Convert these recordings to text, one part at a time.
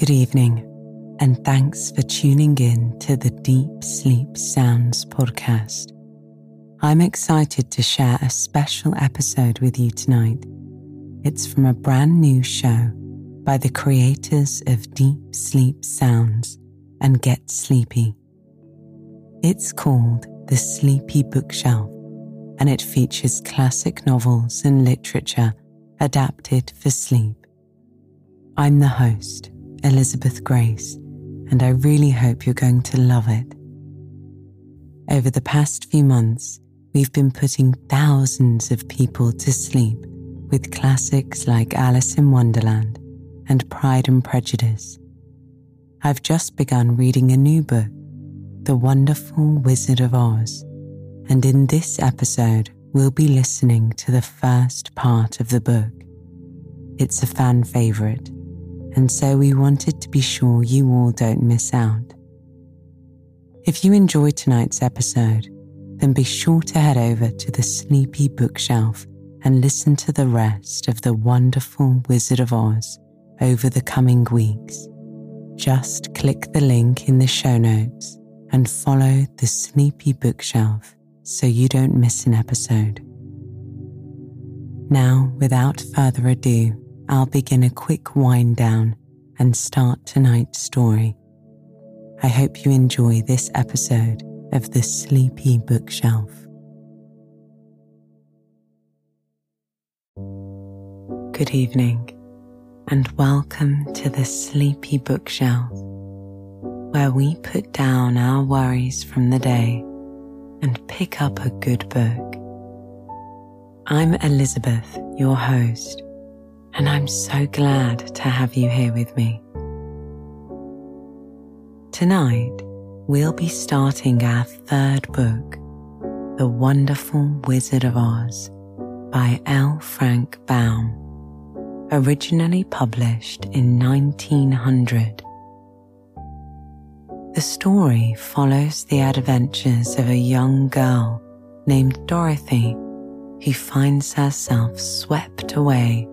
Good evening, and thanks for tuning in to the Deep Sleep Sounds podcast. I'm excited to share a special episode with you tonight. It's from a brand new show by the creators of Deep Sleep Sounds and Get Sleepy. It's called The Sleepy Bookshelf, and it features classic novels and literature adapted for sleep. I'm the host, Elizabeth Grace, and I really hope you're going to love it. Over the past few months, we've been putting thousands of people to sleep with classics like Alice in Wonderland and Pride and Prejudice. I've just begun reading a new book, The Wonderful Wizard of Oz, and in this episode, we'll be listening to the first part of the book. It's a fan favourite, and so we wanted to be sure you all don't miss out. If you enjoyed tonight's episode, then be sure to head over to the Sleepy Bookshelf and listen to the rest of The Wonderful Wizard of Oz over the coming weeks. Just click the link in the show notes and follow the Sleepy Bookshelf so you don't miss an episode. Now, without further ado, I'll begin a quick wind down and start tonight's story. I hope you enjoy this episode of The Sleepy Bookshelf. Good evening and welcome to the Sleepy Bookshelf, where we put down our worries from the day and pick up a good book. I'm Elizabeth, your host, and I'm so glad to have you here with me. Tonight, we'll be starting our third book, The Wonderful Wizard of Oz by L. Frank Baum originally published in 1900. The story follows the adventures of a young girl named Dorothy who finds herself swept away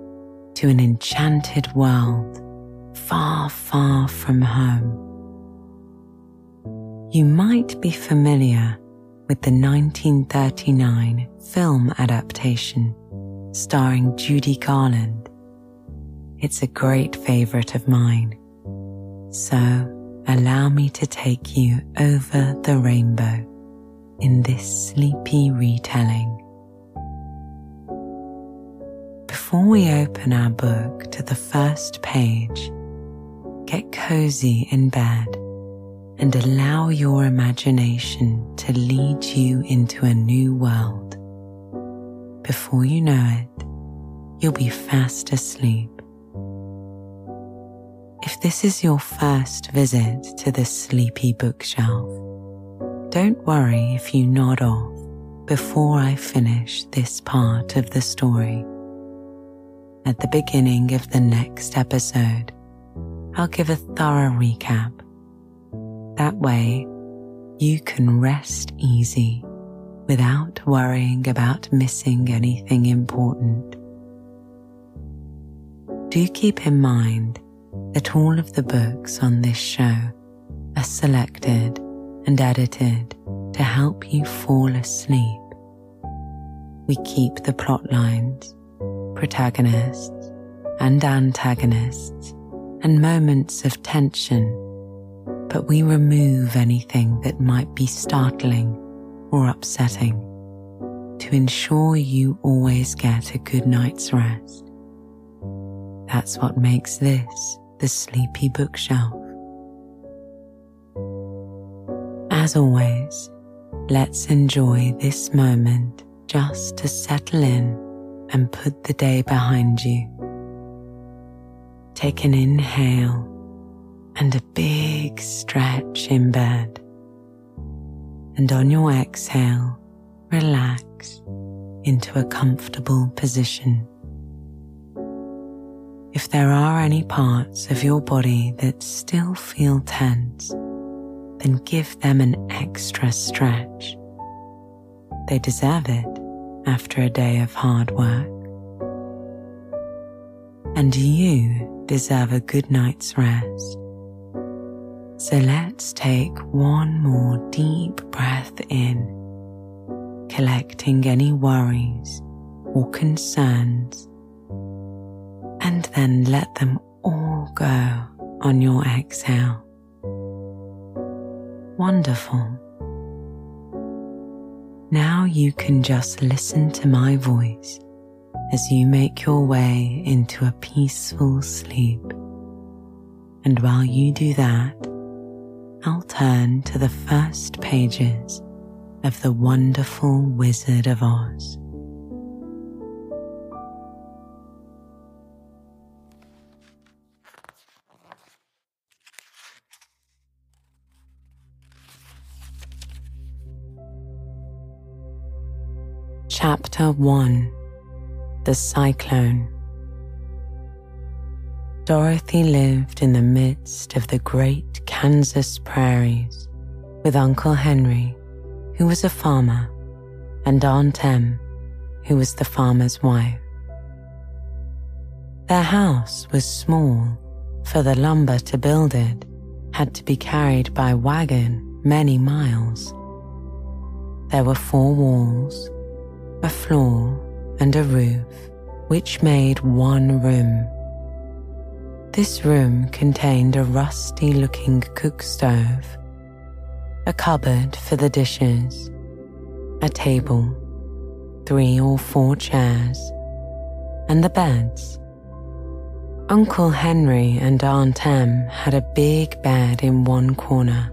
to an enchanted world far, far from home. You might be familiar with the 1939 film adaptation starring Judy Garland it's a great favorite of mine. So allow me to take you over the rainbow in this sleepy retelling. Before we open our book to the first page, get cozy in bed and allow your imagination to lead you into a new world. Before you know it, you'll be fast asleep if this is your first visit to the sleepy bookshelf, don't worry if you nod off before I finish this part of the story. At the beginning of the next episode, I'll give a thorough recap. That way, you can rest easy without worrying about missing anything important. Do keep in mind that all of the books on this show are selected and edited to help you fall asleep. We keep the plot lines, protagonists and antagonists, and moments of tension, but we remove anything that might be startling or upsetting to ensure you always get a good night's rest. That's what makes this the sleepy bookshelf. As always, let's enjoy this moment just to settle in and put the day behind you. Take an inhale and a big stretch in bed. And on your exhale, relax into a comfortable position. If there are any parts of your body that still feel tense, then give them an extra stretch. They deserve it after a day of hard work. And you deserve a good night's rest. So let's take one more deep breath in, collecting any worries or concerns, and then let them all go on your exhale. Wonderful. Now you can just listen to my voice as you make your way into a peaceful sleep. And while you do that, I'll turn to the first pages of The Wonderful Wizard of Oz. Chapter 1 The Cyclone Dorothy lived in the midst of the great Kansas prairies with Uncle Henry, who was a farmer, and Aunt Em, who was the farmer's wife. Their house was small, for the lumber to build it had to be carried by wagon many miles. There were four walls a floor, and a roof, which made one room. This room contained a rusty looking cook stove, a cupboard for the dishes, a table, three or four chairs, and the beds. Uncle Henry and Aunt Em had a big bed in one corner,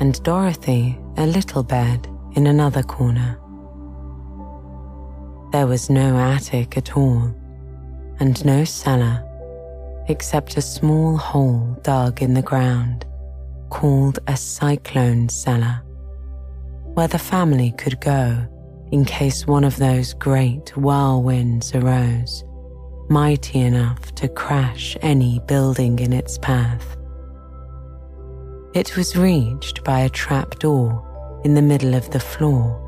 and Dorothy a little bed in another corner. There was no attic at all, and no cellar, except a small hole dug in the ground called a cyclone cellar, where the family could go in case one of those great whirlwinds arose, mighty enough to crash any building in its path. It was reached by a trap door in the middle of the floor,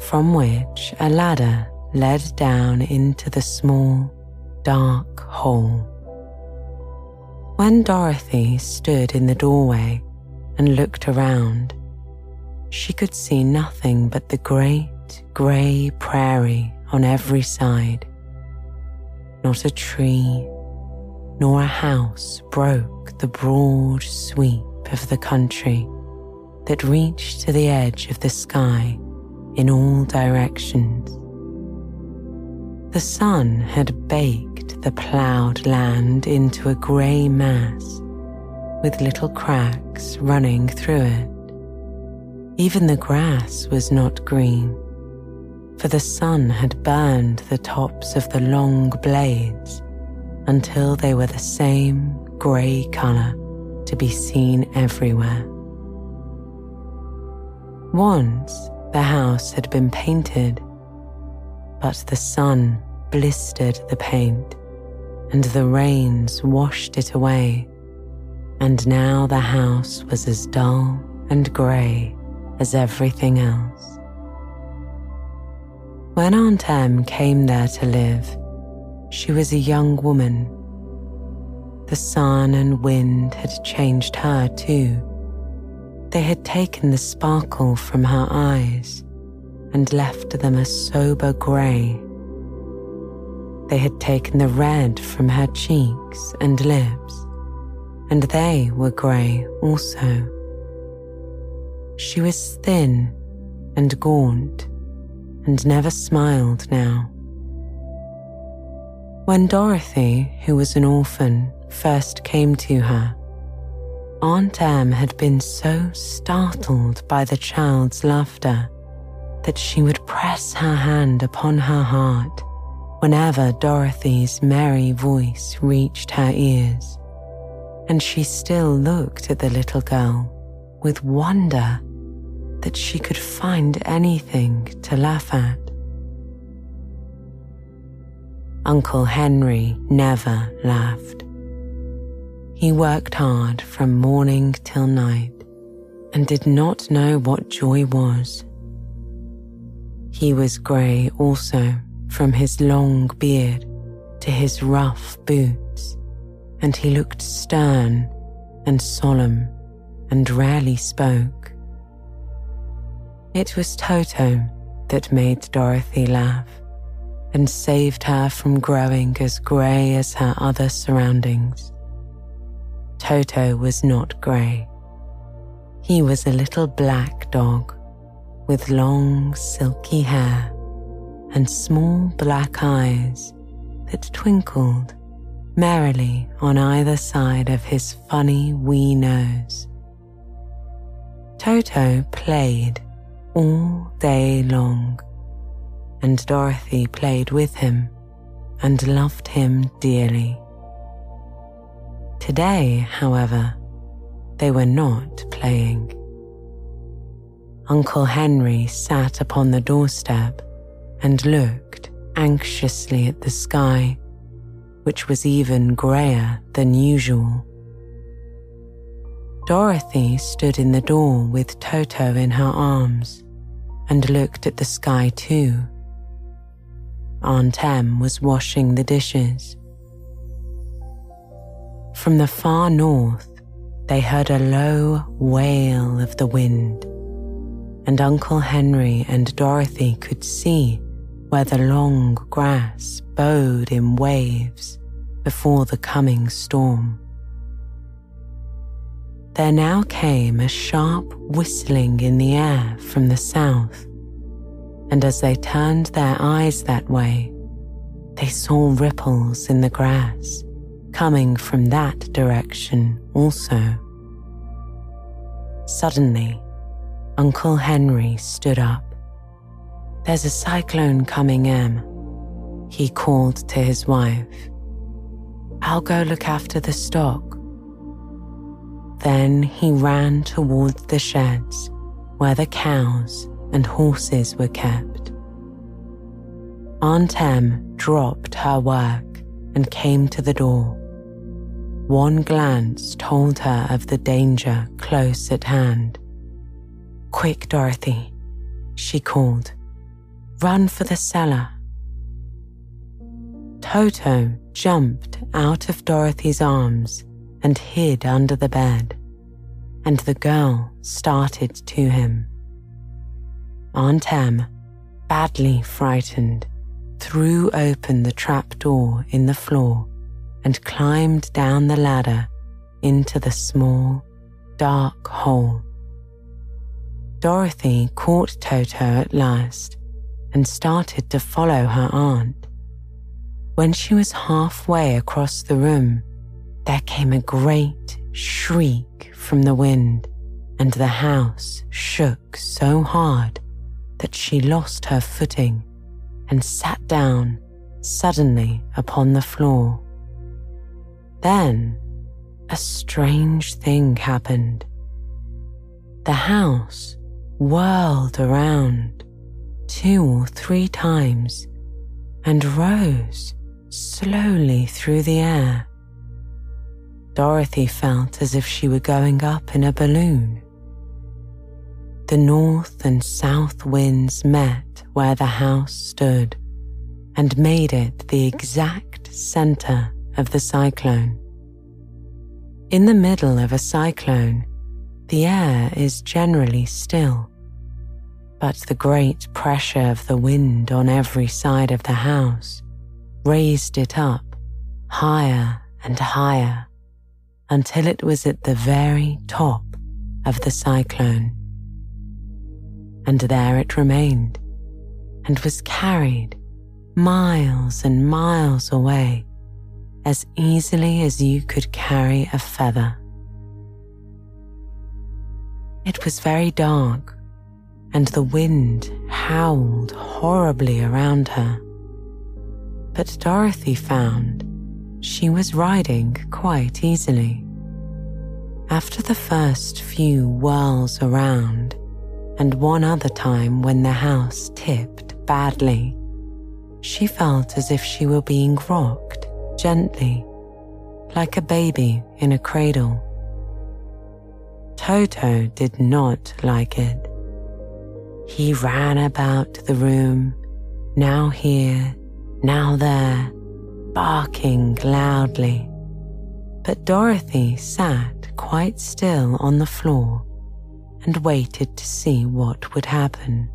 from which a ladder led down into the small, dark hole. When Dorothy stood in the doorway and looked around, she could see nothing but the great grey prairie on every side. Not a tree nor a house broke the broad sweep of the country that reached to the edge of the sky in all directions. The sun had baked the ploughed land into a grey mass with little cracks running through it. Even the grass was not green, for the sun had burned the tops of the long blades until they were the same grey colour to be seen everywhere. Once the house had been painted but the sun blistered the paint and the rains washed it away, and now the house was as dull and grey as everything else. When Aunt Em came there to live, she was a young woman. The sun and wind had changed her too. They had taken the sparkle from her eyes and left them a sober grey. They had taken the red from her cheeks and lips, and they were grey also. She was thin and gaunt and never smiled now. When Dorothy, who was an orphan, first came to her, Aunt Em had been so startled by the child's laughter that she would press her hand upon her heart whenever Dorothy's merry voice reached her ears, and she still looked at the little girl with wonder that she could find anything to laugh at. Uncle Henry never laughed. He worked hard from morning till night and did not know what joy was. He was grey also, from his long beard to his rough boots and he looked stern and solemn and rarely spoke. It was Toto that made Dorothy laugh and saved her from growing as grey as her other surroundings. Toto was not grey. He was a little black dog with long, silky hair and small black eyes that twinkled merrily on either side of his funny wee nose. Toto played all day long, and Dorothy played with him and loved him dearly. Today, however, they were not playing. Uncle Henry sat upon the doorstep and looked anxiously at the sky, which was even greyer than usual. Dorothy stood in the door with Toto in her arms and looked at the sky too. Aunt Em was washing the dishes. From the far north, they heard a low wail of the wind, and Uncle Henry and Dorothy could see where the long grass bowed in waves before the coming storm. There now came a sharp whistling in the air from the south, and as they turned their eyes that way, they saw ripples in the grass coming from that direction also. Suddenly, Uncle Henry stood up. There's a cyclone coming, Em, he called to his wife. I'll go look after the stock. Then he ran towards the sheds where the cows and horses were kept. Aunt Em dropped her work and came to the door. One glance told her of the danger close at hand. Quick, Dorothy, she called. Run for the cellar. Toto jumped out of Dorothy's arms and hid under the bed, and the girl started to him. Aunt Em, badly frightened, threw open the trap door in the floor and climbed down the ladder into the small, dark hole. Dorothy caught Toto at last and started to follow her aunt. When she was halfway across the room, there came a great shriek from the wind, and the house shook so hard that she lost her footing and sat down suddenly upon the floor. Then a strange thing happened. The house whirled around two or three times and rose slowly through the air. Dorothy felt as if she were going up in a balloon. The north and south winds met where the house stood and made it the exact center of the cyclone. In the middle of a cyclone, the air is generally still, but the great pressure of the wind on every side of the house raised it up higher and higher until it was at the very top of the cyclone. And there it remained and was carried miles and miles away as easily as you could carry a feather. It was very dark and the wind howled horribly around her. But Dorothy found she was riding quite easily. After the first few whirls around, and one other time when the house tipped badly, she felt as if she were being rocked gently, like a baby in a cradle. Toto did not like it. He ran about the room, now here, now there, barking loudly. But Dorothy sat quite still on the floor and waited to see what would happen.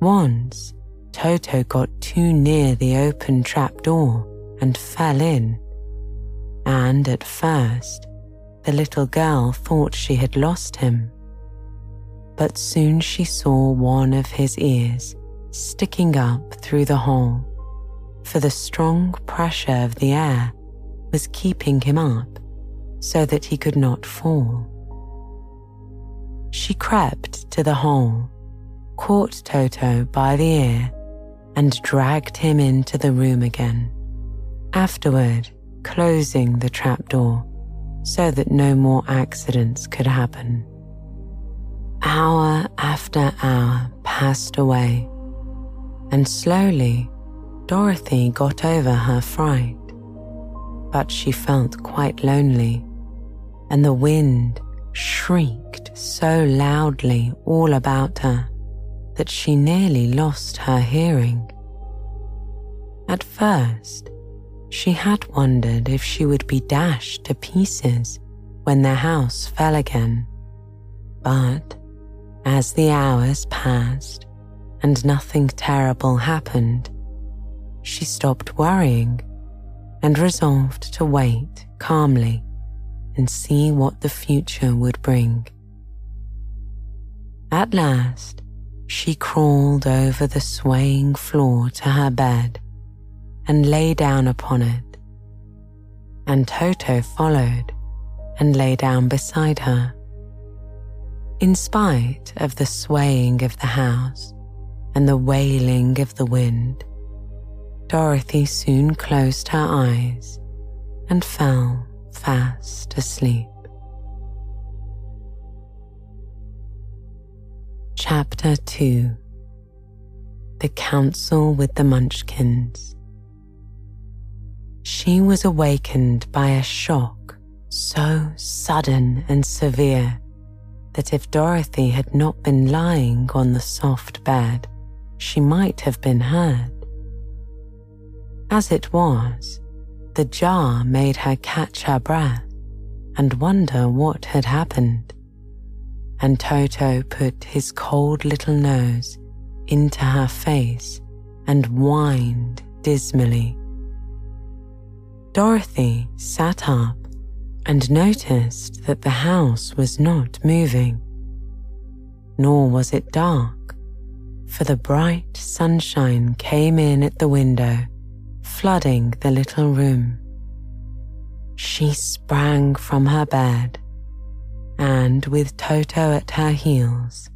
Once, Toto got too near the open trapdoor and fell in. And at first, the little girl thought she had lost him. But soon she saw one of his ears sticking up through the hole, for the strong pressure of the air was keeping him up so that he could not fall. She crept to the hole, caught Toto by the ear, and dragged him into the room again. Afterward, closing the trapdoor so that no more accidents could happen. Hour after hour passed away, and slowly Dorothy got over her fright. But she felt quite lonely, and the wind shrieked so loudly all about her that she nearly lost her hearing. At first, she had wondered if she would be dashed to pieces when their house fell again. But as the hours passed and nothing terrible happened, she stopped worrying and resolved to wait calmly and see what the future would bring. At last, she crawled over the swaying floor to her bed and lay down upon it. And Toto followed and lay down beside her. In spite of the swaying of the house and the wailing of the wind, Dorothy soon closed her eyes and fell fast asleep. Chapter 2 The Council with the Munchkins she was awakened by a shock so sudden and severe that if Dorothy had not been lying on the soft bed, she might have been hurt. As it was, the jar made her catch her breath and wonder what had happened. And Toto put his cold little nose into her face and whined dismally. Dorothy sat up and noticed that the house was not moving. Nor was it dark, for the bright sunshine came in at the window, flooding the little room. She sprang from her bed and, with Toto at her heels,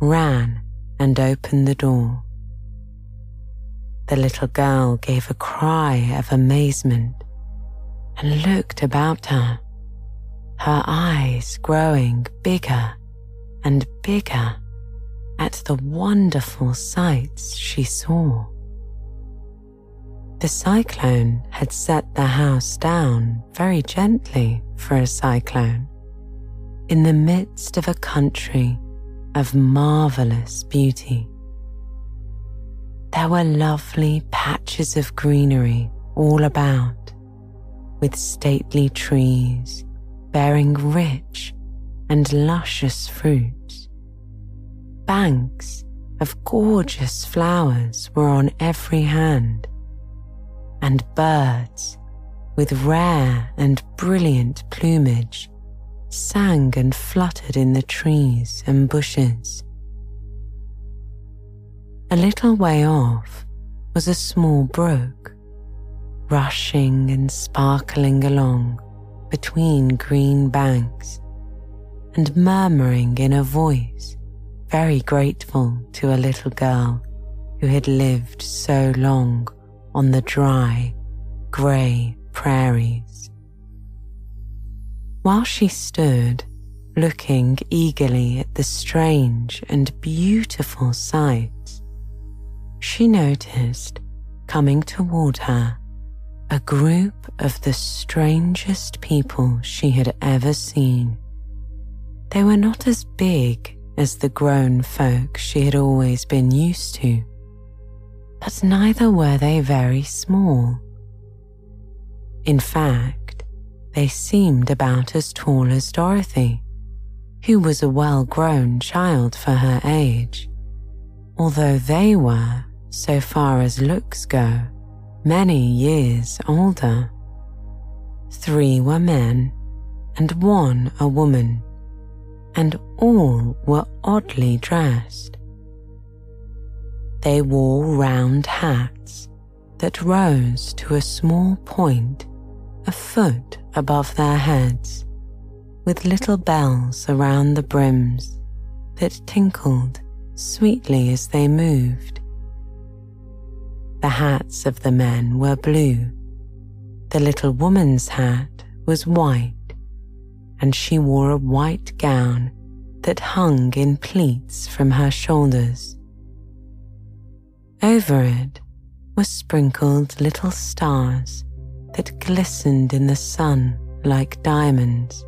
ran and opened the door. The little girl gave a cry of amazement and looked about her, her eyes growing bigger and bigger at the wonderful sights she saw. The cyclone had set the house down very gently for a cyclone in the midst of a country of marvelous beauty. There were lovely patches of greenery all about with stately trees bearing rich and luscious fruits. Banks of gorgeous flowers were on every hand, and birds with rare and brilliant plumage sang and fluttered in the trees and bushes. A little way off was a small brook rushing and sparkling along between green banks and murmuring in a voice very grateful to a little girl who had lived so long on the dry, grey prairies. While she stood looking eagerly at the strange and beautiful sights, she noticed coming toward her a group of the strangest people she had ever seen. They were not as big as the grown folk she had always been used to, but neither were they very small. In fact, they seemed about as tall as Dorothy, who was a well grown child for her age, although they were, so far as looks go, many years older. Three were men and one a woman, and all were oddly dressed. They wore round hats that rose to a small point a foot above their heads, with little bells around the brims that tinkled sweetly as they moved. The hats of the men were blue. The little woman's hat was white, and she wore a white gown that hung in pleats from her shoulders. Over it were sprinkled little stars that glistened in the sun like diamonds.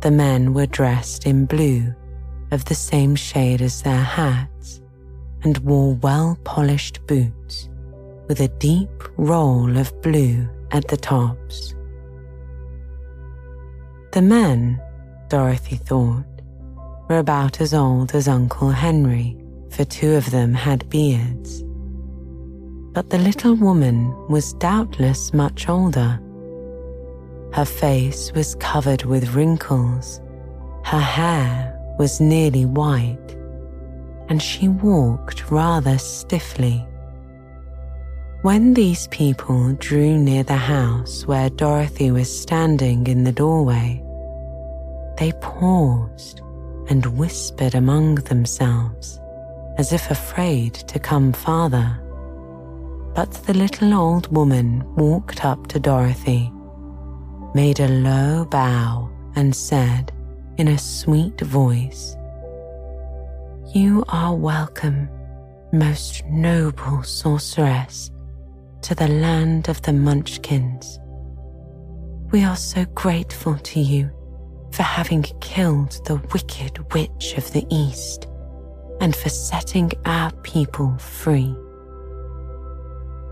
The men were dressed in blue of the same shade as their hats and wore well polished boots with a deep roll of blue at the tops. The men, Dorothy thought, were about as old as Uncle Henry, for two of them had beards. But the little woman was doubtless much older. Her face was covered with wrinkles, her hair was nearly white, and she walked rather stiffly. When these people drew near the house where Dorothy was standing in the doorway, they paused and whispered among themselves as if afraid to come farther. But the little old woman walked up to Dorothy, made a low bow, and said in a sweet voice, You are welcome, most noble sorceress, to the land of the Munchkins. We are so grateful to you for having killed the wicked witch of the East and for setting our people free.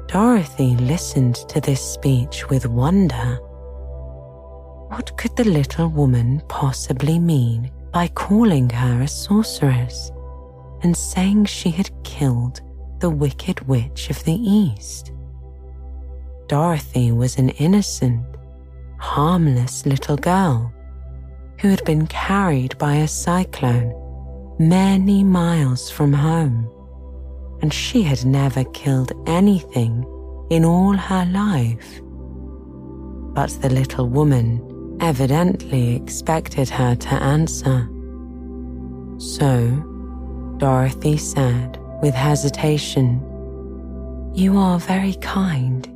Dorothy listened to this speech with wonder. What could the little woman possibly mean by calling her a sorceress and saying she had killed the wicked witch of the East? Dorothy was an innocent, harmless little girl who had been carried by a cyclone many miles from home, and she had never killed anything in all her life. But the little woman evidently expected her to answer. So, Dorothy said with hesitation, You are very kind,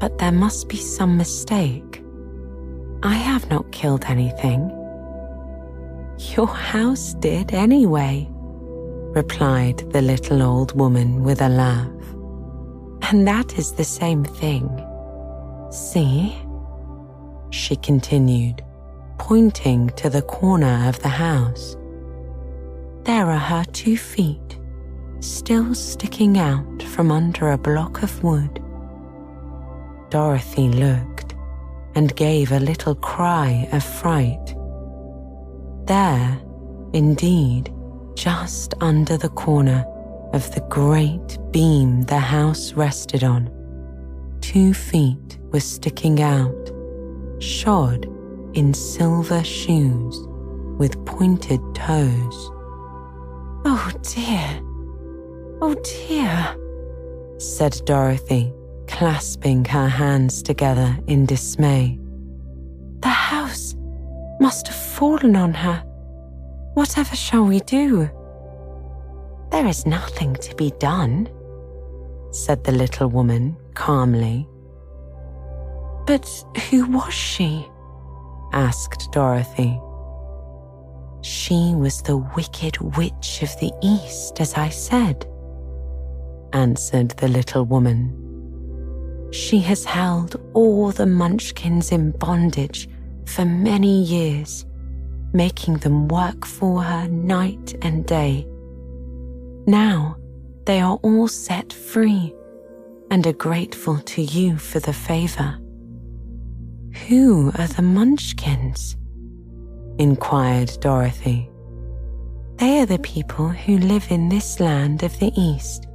but there must be some mistake. I have not killed anything. Your house did anyway, replied the little old woman with a laugh. And that is the same thing. See? She continued, pointing to the corner of the house. There are her two feet, still sticking out from under a block of wood. Dorothy looked and gave a little cry of fright. There, indeed, just under the corner of the great beam the house rested on, two feet were sticking out, shod in silver shoes with pointed toes. Oh dear, oh dear, said Dorothy clasping her hands together in dismay. The house must have fallen on her. Whatever shall we do? There is nothing to be done, said the little woman calmly. But who was she? asked Dorothy. She was the wicked witch of the East, as I said, answered the little woman she has held all the Munchkins in bondage for many years, making them work for her night and day. Now they are all set free and are grateful to you for the favor. who are the Munchkins? Inquired Dorothy. They are the people who live in this land of the East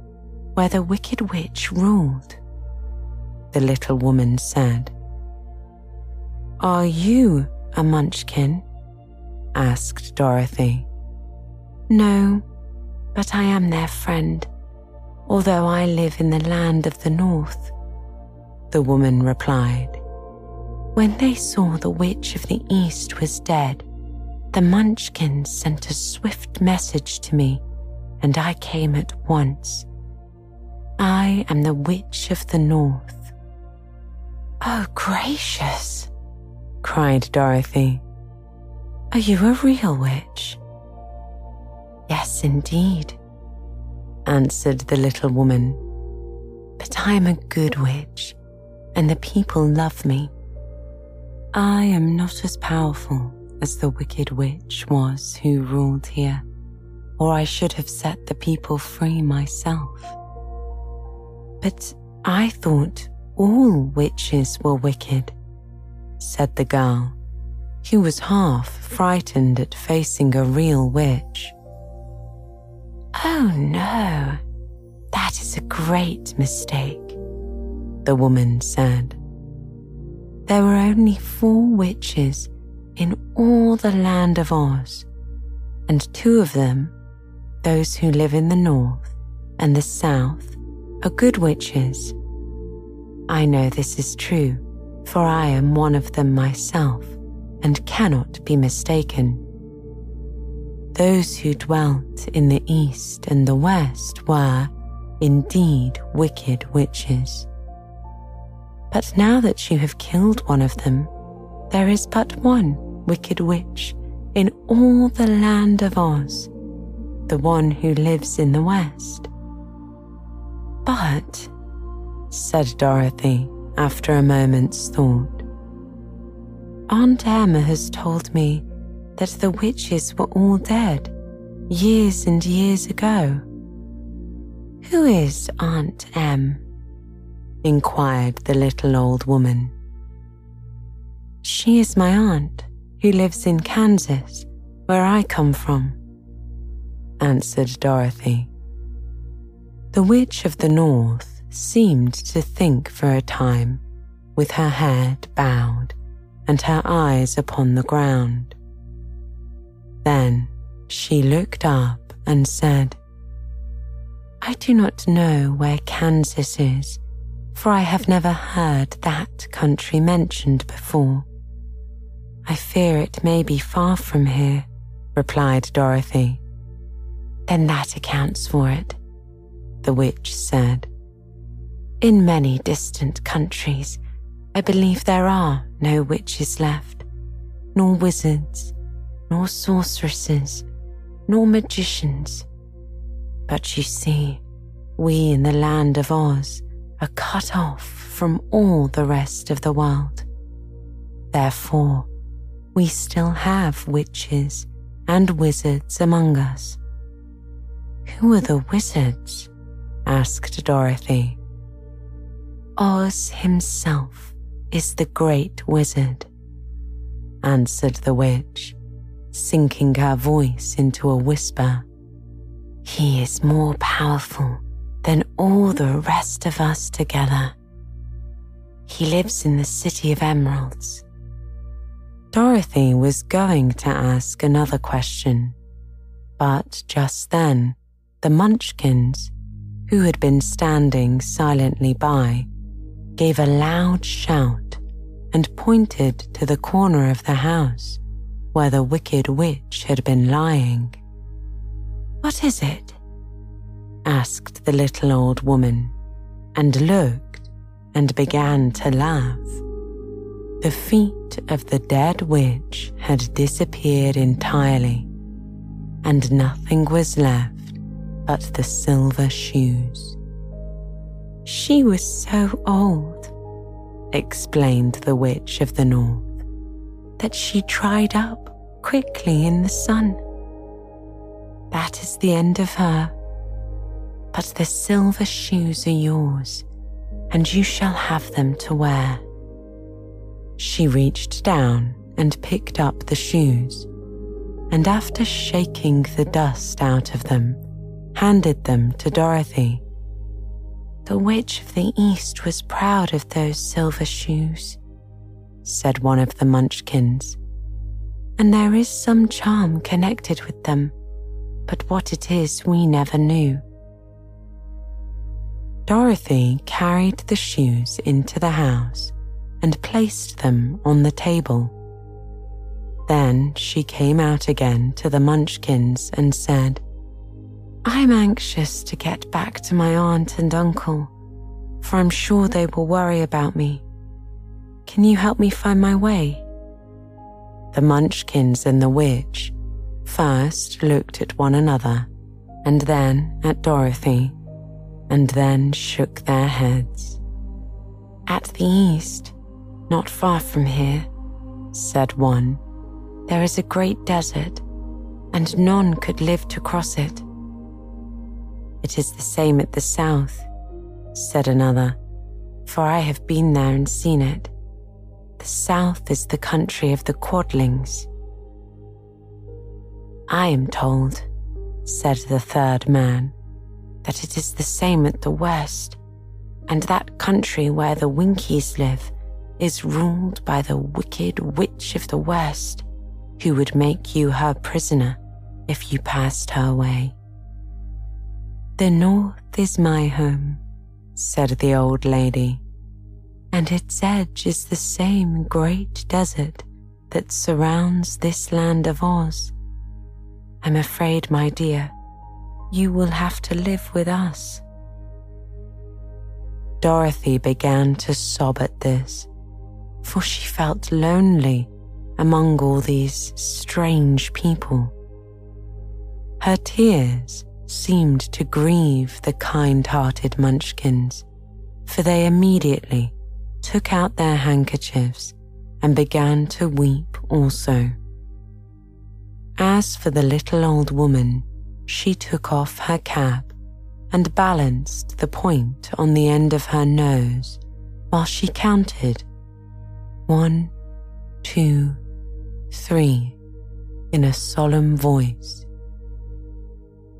where the Wicked Witch ruled. The little woman said. Are you a Munchkin? asked Dorothy. No, but I am their friend, although I live in the land of the North, the woman replied. When they saw the Witch of the East was dead, the Munchkins sent a swift message to me, and I came at once. I am the Witch of the North. Oh, gracious, cried Dorothy. Are you a real witch? Yes, indeed, answered the little woman. But I am a good witch, and the people love me. I am not as powerful as the wicked witch was who ruled here, or I should have set the people free myself. But I thought all witches were wicked, said the girl, who was half frightened at facing a real witch. Oh no, that is a great mistake, the woman said. There were only four witches in all the land of Oz, and two of them, those who live in the north and the south, are good witches. I know this is true, for I am one of them myself and cannot be mistaken. Those who dwelt in the east and the west were, indeed, wicked witches. But now that you have killed one of them, there is but one wicked witch in all the land of Oz, the one who lives in the west. But, said Dorothy after a moment's thought, Aunt Emma has told me that the witches were all dead years and years ago. Who is Aunt Em? inquired the little old woman. She is my aunt who lives in Kansas, where I come from, answered Dorothy. The Witch of the North seemed to think for a time, with her head bowed and her eyes upon the ground. Then she looked up and said, I do not know where Kansas is, for I have never heard that country mentioned before. I fear it may be far from here, replied Dorothy. Then that accounts for it the witch said. In many distant countries, I believe there are no witches left, nor wizards, nor sorceresses, nor magicians. But you see, we in the land of Oz are cut off from all the rest of the world. Therefore, we still have witches and wizards among us. Who are the wizards? asked Dorothy. Oz himself is the great wizard, answered the witch, sinking her voice into a whisper. He is more powerful than all the rest of us together. He lives in the City of Emeralds. Dorothy was going to ask another question, but just then the Munchkins who had been standing silently by, gave a loud shout and pointed to the corner of the house where the wicked witch had been lying. What is it? asked the little old woman, and looked and began to laugh. The feet of the dead witch had disappeared entirely, and nothing was left but the silver shoes. She was so old, explained the Witch of the North, that she dried up quickly in the sun. That is the end of her. But the silver shoes are yours, and you shall have them to wear. She reached down and picked up the shoes, and after shaking the dust out of them, handed them to Dorothy. The Witch of the East was proud of those silver shoes, said one of the Munchkins, and there is some charm connected with them, but what it is we never knew. Dorothy carried the shoes into the house and placed them on the table. Then she came out again to the Munchkins and said, I'm anxious to get back to my aunt and uncle, for I'm sure they will worry about me. Can you help me find my way? The Munchkins and the witch first looked at one another and then at Dorothy and then shook their heads. At the east, not far from here, said one, there is a great desert, and none could live to cross it. It is the same at the south, said another, for I have been there and seen it. The south is the country of the Quadlings. I am told, said the third man, that it is the same at the west, and that country where the Winkies live is ruled by the wicked witch of the west, who would make you her prisoner if you passed her way. The north is my home, said the old lady, and its edge is the same great desert that surrounds this land of Oz. I'm afraid, my dear, you will have to live with us. Dorothy began to sob at this, for she felt lonely among all these strange people. Her tears seemed to grieve the kind hearted Munchkins, for they immediately took out their handkerchiefs and began to weep also. As for the little old woman, she took off her cap and balanced the point on the end of her nose while she counted one, two, three in a solemn voice.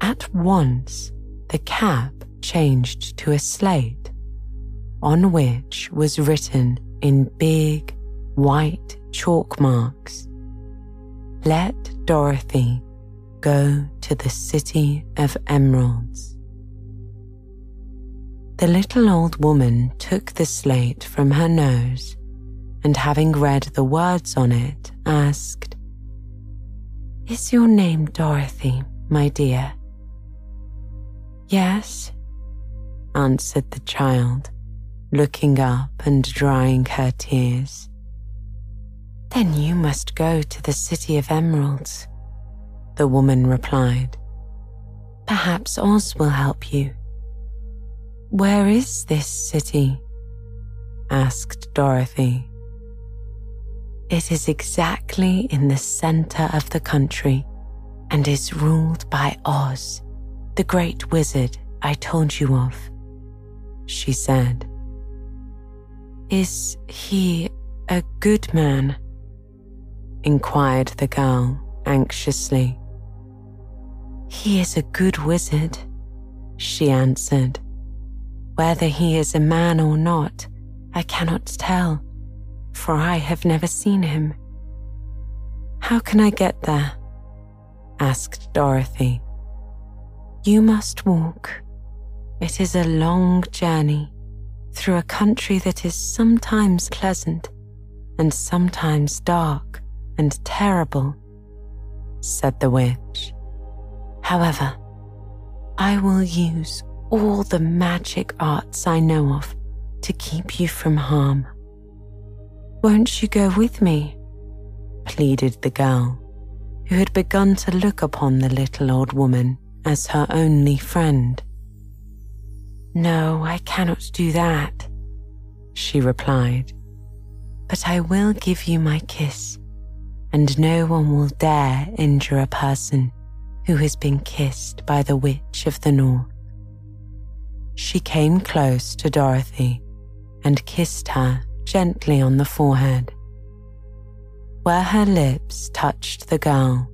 At once, the cap changed to a slate on which was written in big white chalk marks Let Dorothy go to the city of emeralds. The little old woman took the slate from her nose and, having read the words on it, asked, Is your name Dorothy, my dear? Yes, answered the child, looking up and drying her tears. Then you must go to the City of Emeralds, the woman replied. Perhaps Oz will help you. Where is this city? asked Dorothy. It is exactly in the center of the country and is ruled by Oz the great wizard I told you of, she said. Is he a good man? inquired the girl anxiously. He is a good wizard, she answered. Whether he is a man or not, I cannot tell, for I have never seen him. How can I get there? asked Dorothy you must walk. It is a long journey through a country that is sometimes pleasant and sometimes dark and terrible, said the witch. However, I will use all the magic arts I know of to keep you from harm. Won't you go with me? pleaded the girl, who had begun to look upon the little old woman as her only friend. No, I cannot do that, she replied, but I will give you my kiss, and no one will dare injure a person who has been kissed by the Witch of the North. She came close to Dorothy and kissed her gently on the forehead Where her lips touched the girl,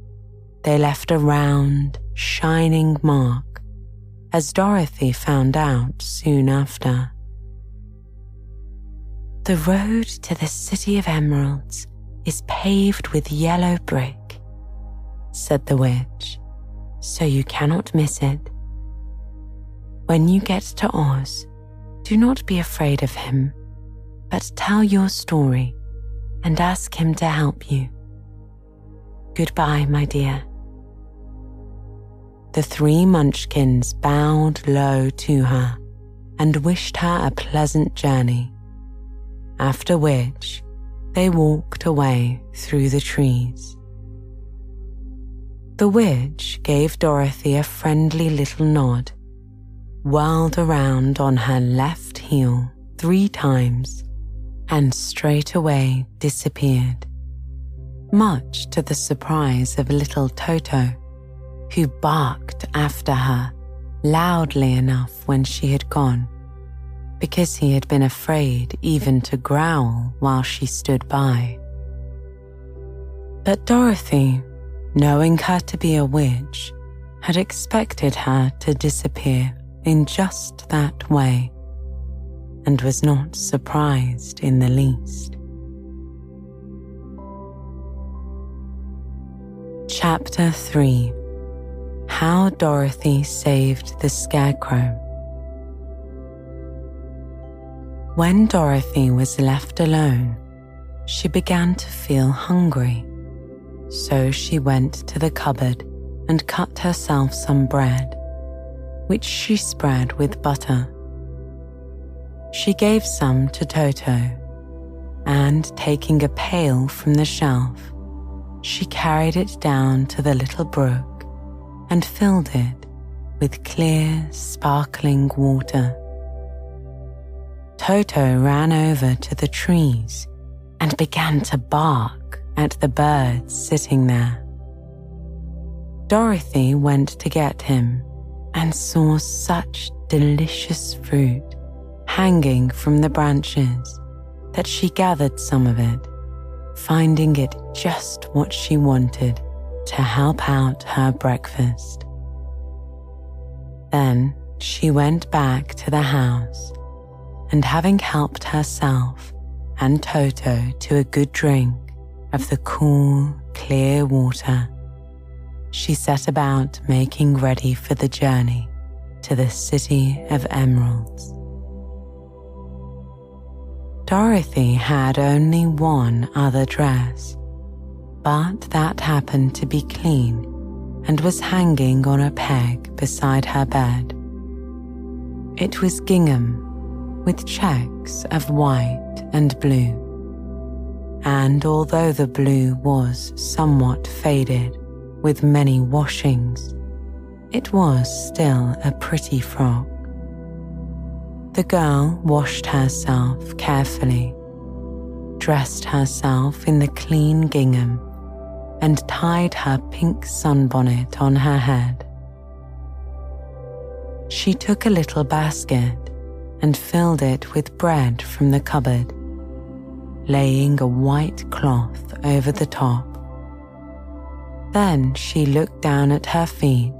they left a round, shining mark, as Dorothy found out soon after. The road to the City of Emeralds is paved with yellow brick, said the witch, so you cannot miss it. When you get to Oz, do not be afraid of him, but tell your story and ask him to help you. Goodbye, my dear. The three munchkins bowed low to her and wished her a pleasant journey after which they walked away through the trees. The witch gave Dorothy a friendly little nod, whirled around on her left heel three times, and straightway disappeared, much to the surprise of little Toto, who barked after her loudly enough when she had gone because he had been afraid even to growl while she stood by. But Dorothy, knowing her to be a witch, had expected her to disappear in just that way and was not surprised in the least. Chapter 3 How Dorothy Saved the Scarecrow When Dorothy was left alone, she began to feel hungry. So she went to the cupboard and cut herself some bread, which she spread with butter. She gave some to Toto, and taking a pail from the shelf, she carried it down to the little brook and filled it with clear, sparkling water. Toto ran over to the trees and began to bark at the birds sitting there. Dorothy went to get him and saw such delicious fruit hanging from the branches that she gathered some of it, finding it just what she wanted to help out her breakfast. Then she went back to the house and having helped herself and Toto to a good drink of the cool, clear water, she set about making ready for the journey to the City of Emeralds. Dorothy had only one other dress, but that happened to be clean and was hanging on a peg beside her bed. It was gingham with checks of white and blue. And although the blue was somewhat faded with many washings, it was still a pretty frock. The girl washed herself carefully, dressed herself in the clean gingham, and tied her pink sunbonnet on her head. She took a little basket and filled it with bread from the cupboard, laying a white cloth over the top. Then she looked down at her feet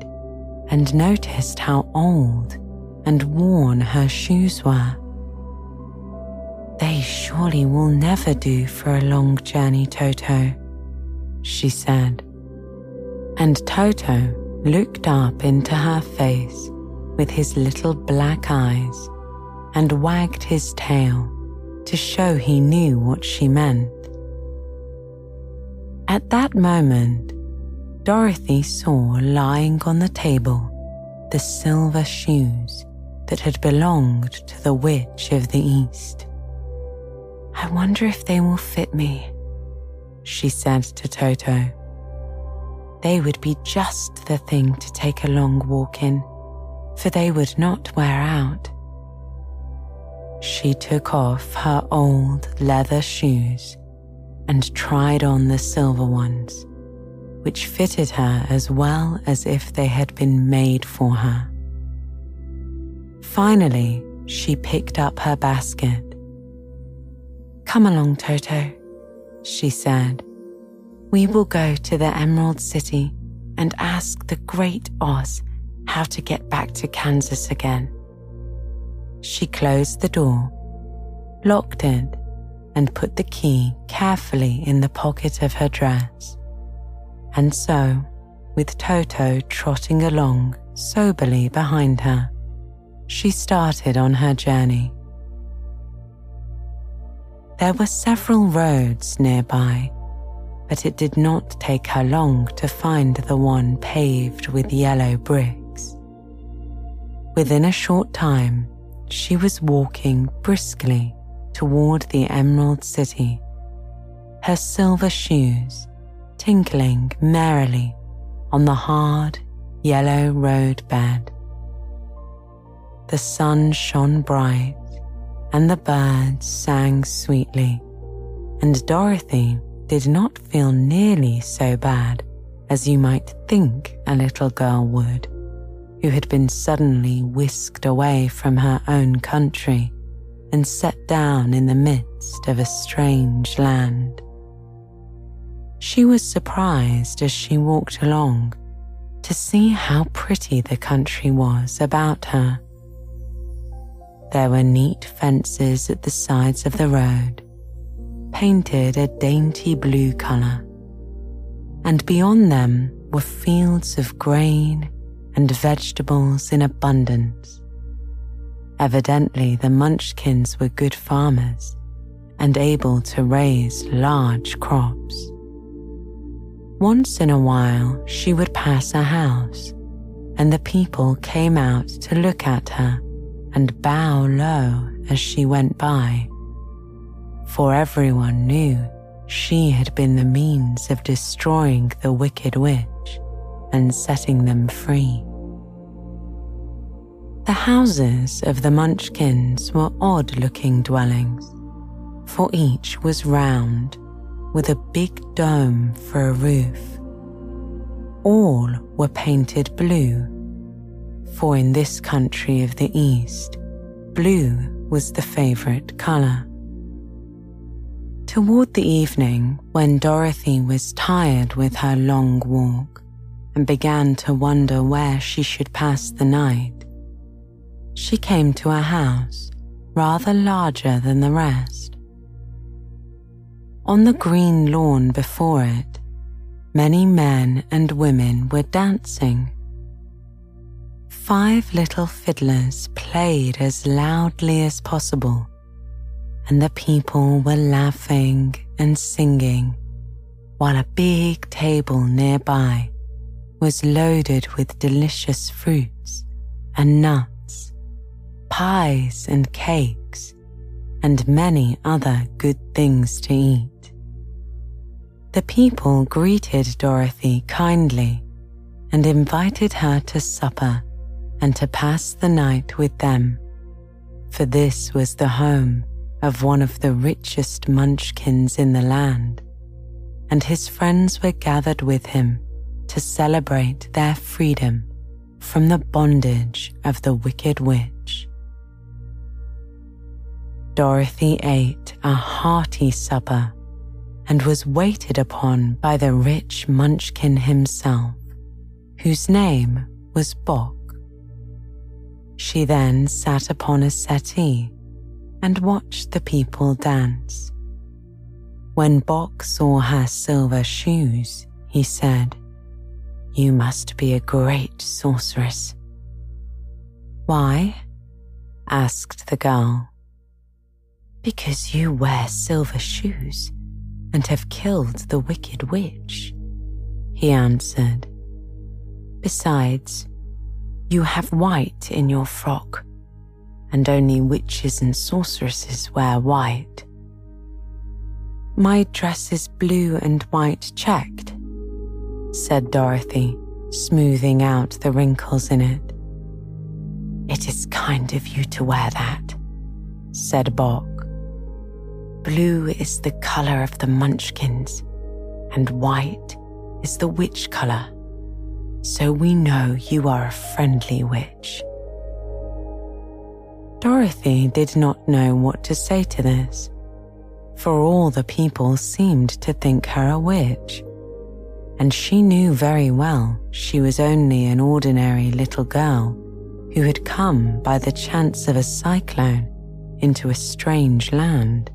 and noticed how old and worn her shoes were. They surely will never do for a long journey, Toto, she said. And Toto looked up into her face with his little black eyes and wagged his tail to show he knew what she meant. At that moment, Dorothy saw lying on the table the silver shoes that had belonged to the Witch of the East. I wonder if they will fit me, she said to Toto. They would be just the thing to take a long walk in, for they would not wear out. She took off her old leather shoes and tried on the silver ones, which fitted her as well as if they had been made for her. Finally, she picked up her basket. Come along, Toto, she said, We will go to the Emerald City and ask the great Oz how to get back to Kansas again. She closed the door, locked it, and put the key carefully in the pocket of her dress. And so, with Toto trotting along soberly behind her, she started on her journey. There were several roads nearby, but it did not take her long to find the one paved with yellow bricks. Within a short time, she was walking briskly toward the Emerald City, her silver shoes tinkling merrily on the hard yellow road bed. The sun shone bright and the birds sang sweetly, and Dorothy did not feel nearly so bad as you might think a little girl would, who had been suddenly whisked away from her own country and set down in the midst of a strange land. She was surprised as she walked along to see how pretty the country was about her. There were neat fences at the sides of the road, painted a dainty blue colour, and beyond them were fields of grain and vegetables in abundance. Evidently, the Munchkins were good farmers and able to raise large crops. Once in a while, she would pass a house, and the people came out to look at her and bow low as she went by. For everyone knew she had been the means of destroying the wicked witch and setting them free. The houses of the Munchkins were odd looking dwellings, for each was round with a big dome for a roof. All were painted blue, for in this country of the East, blue was the favorite color. Toward the evening, when Dorothy was tired with her long walk and began to wonder where she should pass the night, she came to a house rather larger than the rest. On the green lawn before it, many men and women were dancing. Five little fiddlers played as loudly as possible, and the people were laughing and singing, while a big table nearby was loaded with delicious fruits and nuts pies and cakes, and many other good things to eat. The people greeted Dorothy kindly and invited her to supper and to pass the night with them, for this was the home of one of the richest munchkins in the land, and his friends were gathered with him to celebrate their freedom from the bondage of the wicked witch. Dorothy ate a hearty supper and was waited upon by the rich munchkin himself, whose name was Boq. She then sat upon a settee and watched the people dance. When Boq saw her silver shoes, he said, You must be a great sorceress. Why? asked the girl because you wear silver shoes and have killed the wicked witch, he answered. Besides, you have white in your frock, and only witches and sorceresses wear white. My dress is blue and white checked, said Dorothy, smoothing out the wrinkles in it. It is kind of you to wear that, said Boq. Blue is the color of the munchkins, and white is the witch color. So we know you are a friendly witch. Dorothy did not know what to say to this, for all the people seemed to think her a witch, and she knew very well she was only an ordinary little girl who had come by the chance of a cyclone into a strange land.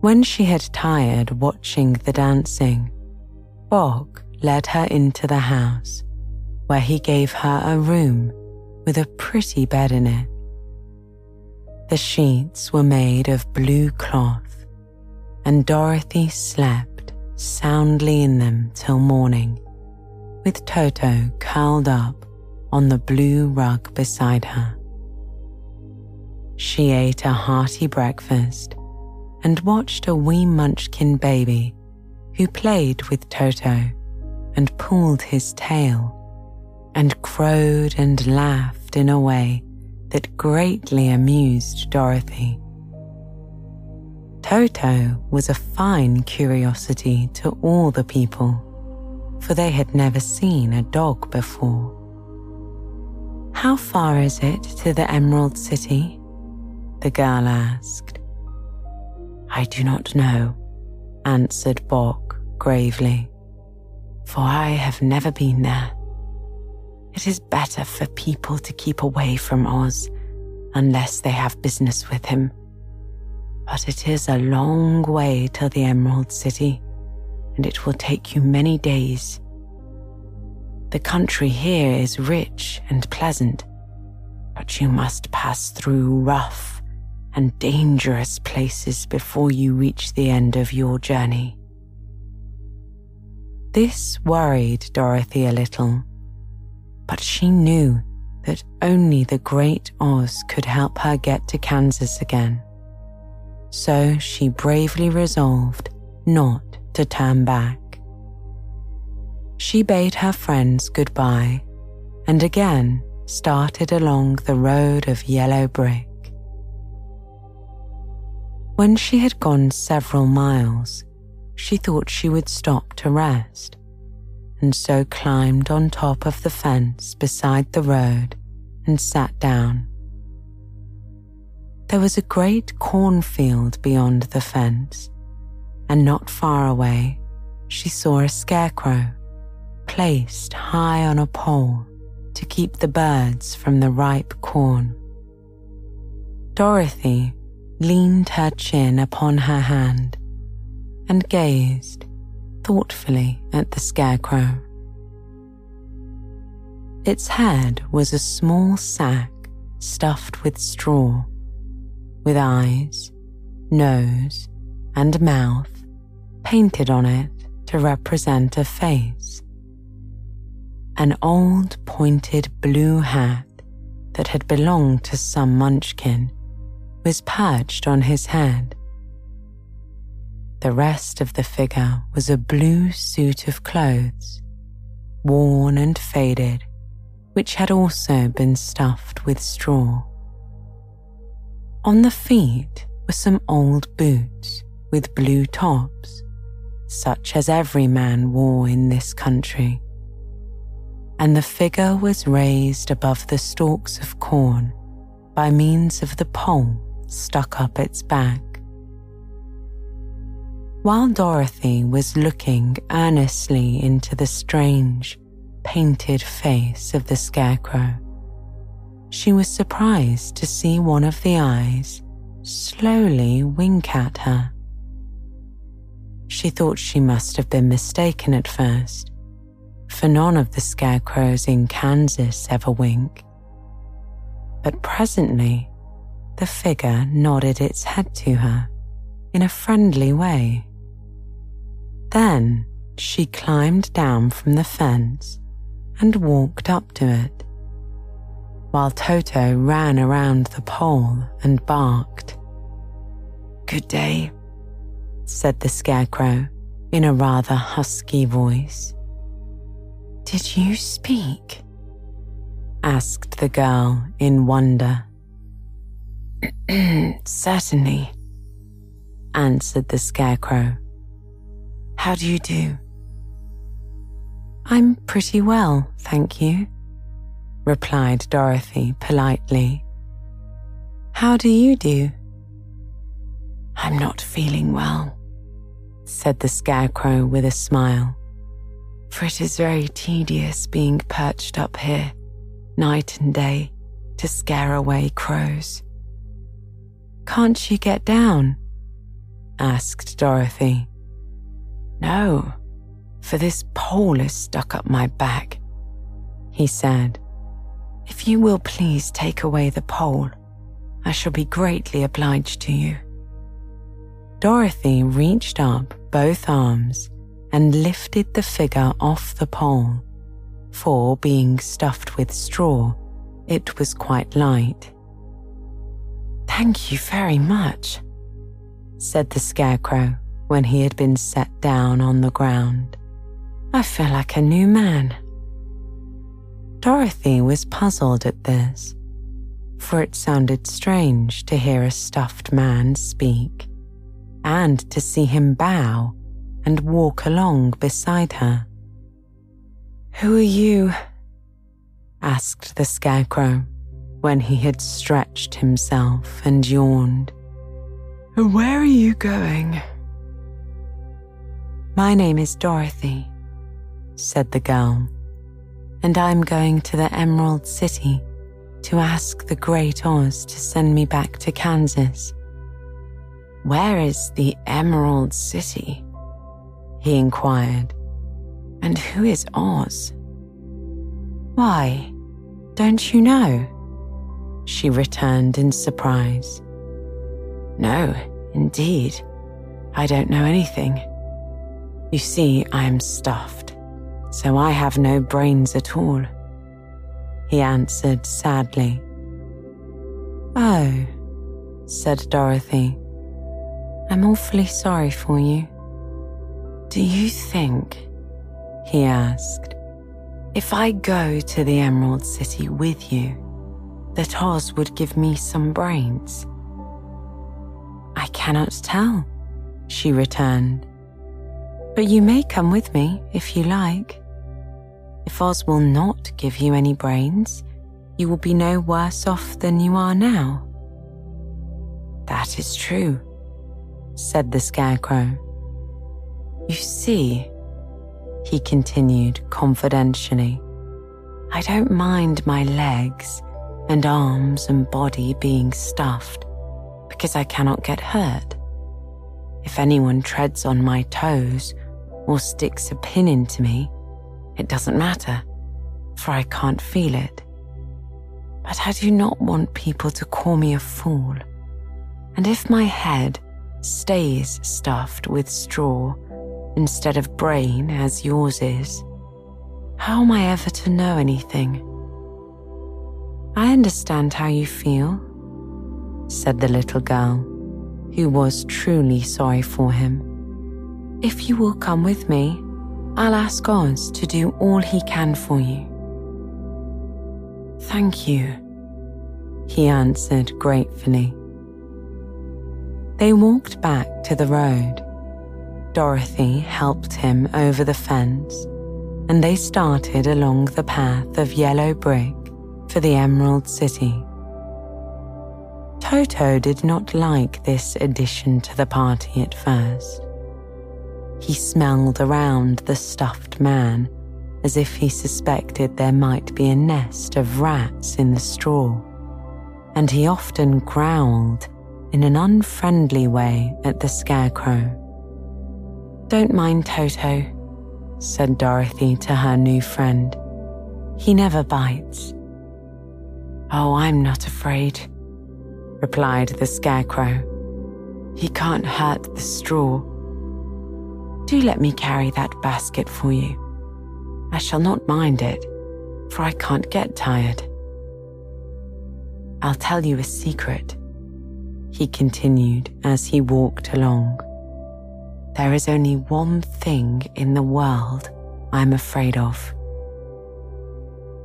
When she had tired watching the dancing, Boq led her into the house, where he gave her a room with a pretty bed in it. The sheets were made of blue cloth, and Dorothy slept soundly in them till morning, with Toto curled up on the blue rug beside her. She ate a hearty breakfast and watched a wee munchkin baby who played with Toto and pulled his tail and crowed and laughed in a way that greatly amused Dorothy. Toto was a fine curiosity to all the people, for they had never seen a dog before. How far is it to the Emerald City? the girl asked. I do not know, answered Boq gravely, for I have never been there. It is better for people to keep away from Oz unless they have business with him. But it is a long way to the Emerald City, and it will take you many days. The country here is rich and pleasant, but you must pass through rough and dangerous places before you reach the end of your journey. This worried Dorothy a little, but she knew that only the great Oz could help her get to Kansas again. So she bravely resolved not to turn back. She bade her friends goodbye and again started along the road of yellow brick. When she had gone several miles, she thought she would stop to rest, and so climbed on top of the fence beside the road and sat down. There was a great cornfield beyond the fence, and not far away, she saw a scarecrow placed high on a pole to keep the birds from the ripe corn. Dorothy leaned her chin upon her hand and gazed thoughtfully at the scarecrow. Its head was a small sack stuffed with straw, with eyes, nose, and mouth painted on it to represent a face. An old pointed blue hat that had belonged to some munchkin was perched on his head. The rest of the figure was a blue suit of clothes, worn and faded, which had also been stuffed with straw. On the feet were some old boots with blue tops, such as every man wore in this country. And the figure was raised above the stalks of corn by means of the pole stuck up its back. While Dorothy was looking earnestly into the strange, painted face of the scarecrow, she was surprised to see one of the eyes slowly wink at her. She thought she must have been mistaken at first, for none of the scarecrows in Kansas ever wink. But presently, the figure nodded its head to her in a friendly way. Then she climbed down from the fence and walked up to it, while Toto ran around the pole and barked. Good day, said the scarecrow in a rather husky voice. Did you speak? asked the girl in wonder. Certainly, answered the Scarecrow. How do you do? I'm pretty well, thank you, replied Dorothy politely. How do you do? I'm not feeling well, said the Scarecrow with a smile, for it is very tedious being perched up here, night and day, to scare away crows. Can't you get down? asked Dorothy. No, for this pole is stuck up my back, he said. If you will please take away the pole, I shall be greatly obliged to you. Dorothy reached up both arms and lifted the figure off the pole, for being stuffed with straw, it was quite light. Thank you very much, said the Scarecrow when he had been set down on the ground. I feel like a new man. Dorothy was puzzled at this, for it sounded strange to hear a stuffed man speak and to see him bow and walk along beside her. Who are you? asked the Scarecrow when he had stretched himself and yawned. Where are you going? My name is Dorothy, said the girl and I'm going to the Emerald City to ask the Great Oz to send me back to Kansas. Where is the Emerald City? He inquired. And who is Oz? Why, don't you know? She returned in surprise. No, indeed. I don't know anything. You see, I am stuffed so I have no brains at all. He answered sadly. Oh, said Dorothy. I'm awfully sorry for you. Do you think, he asked, if I go to the Emerald City with you, that Oz would give me some brains? I cannot tell, she returned. But you may come with me if you like. If Oz will not give you any brains, you will be no worse off than you are now. That is true, said the Scarecrow. You see, he continued confidentially, I don't mind my legs and arms and body being stuffed because I cannot get hurt. If anyone treads on my toes or sticks a pin into me, it doesn't matter, for I can't feel it. But I do not want people to call me a fool. And if my head stays stuffed with straw instead of brain as yours is, how am I ever to know anything? I understand how you feel, said the little girl, who was truly sorry for him. If you will come with me, I'll ask Oz to do all he can for you. Thank you, he answered gratefully. They walked back to the road. Dorothy helped him over the fence, and they started along the path of yellow brick for the Emerald City. Toto did not like this addition to the party at first. He smelled around the stuffed man as if he suspected there might be a nest of rats in the straw, and he often growled in an unfriendly way at the scarecrow. Don't mind Toto, said Dorothy to her new friend. He never bites. Oh, I'm not afraid, replied the scarecrow. He can't hurt the straw do let me carry that basket for you. I shall not mind it, for I can't get tired. I'll tell you a secret, he continued as he walked along. There is only one thing in the world I'm afraid of.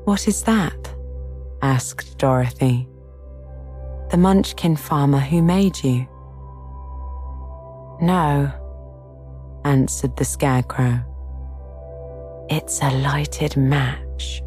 What is that? asked Dorothy. The Munchkin farmer who made you. No, answered the Scarecrow. It's a lighted match.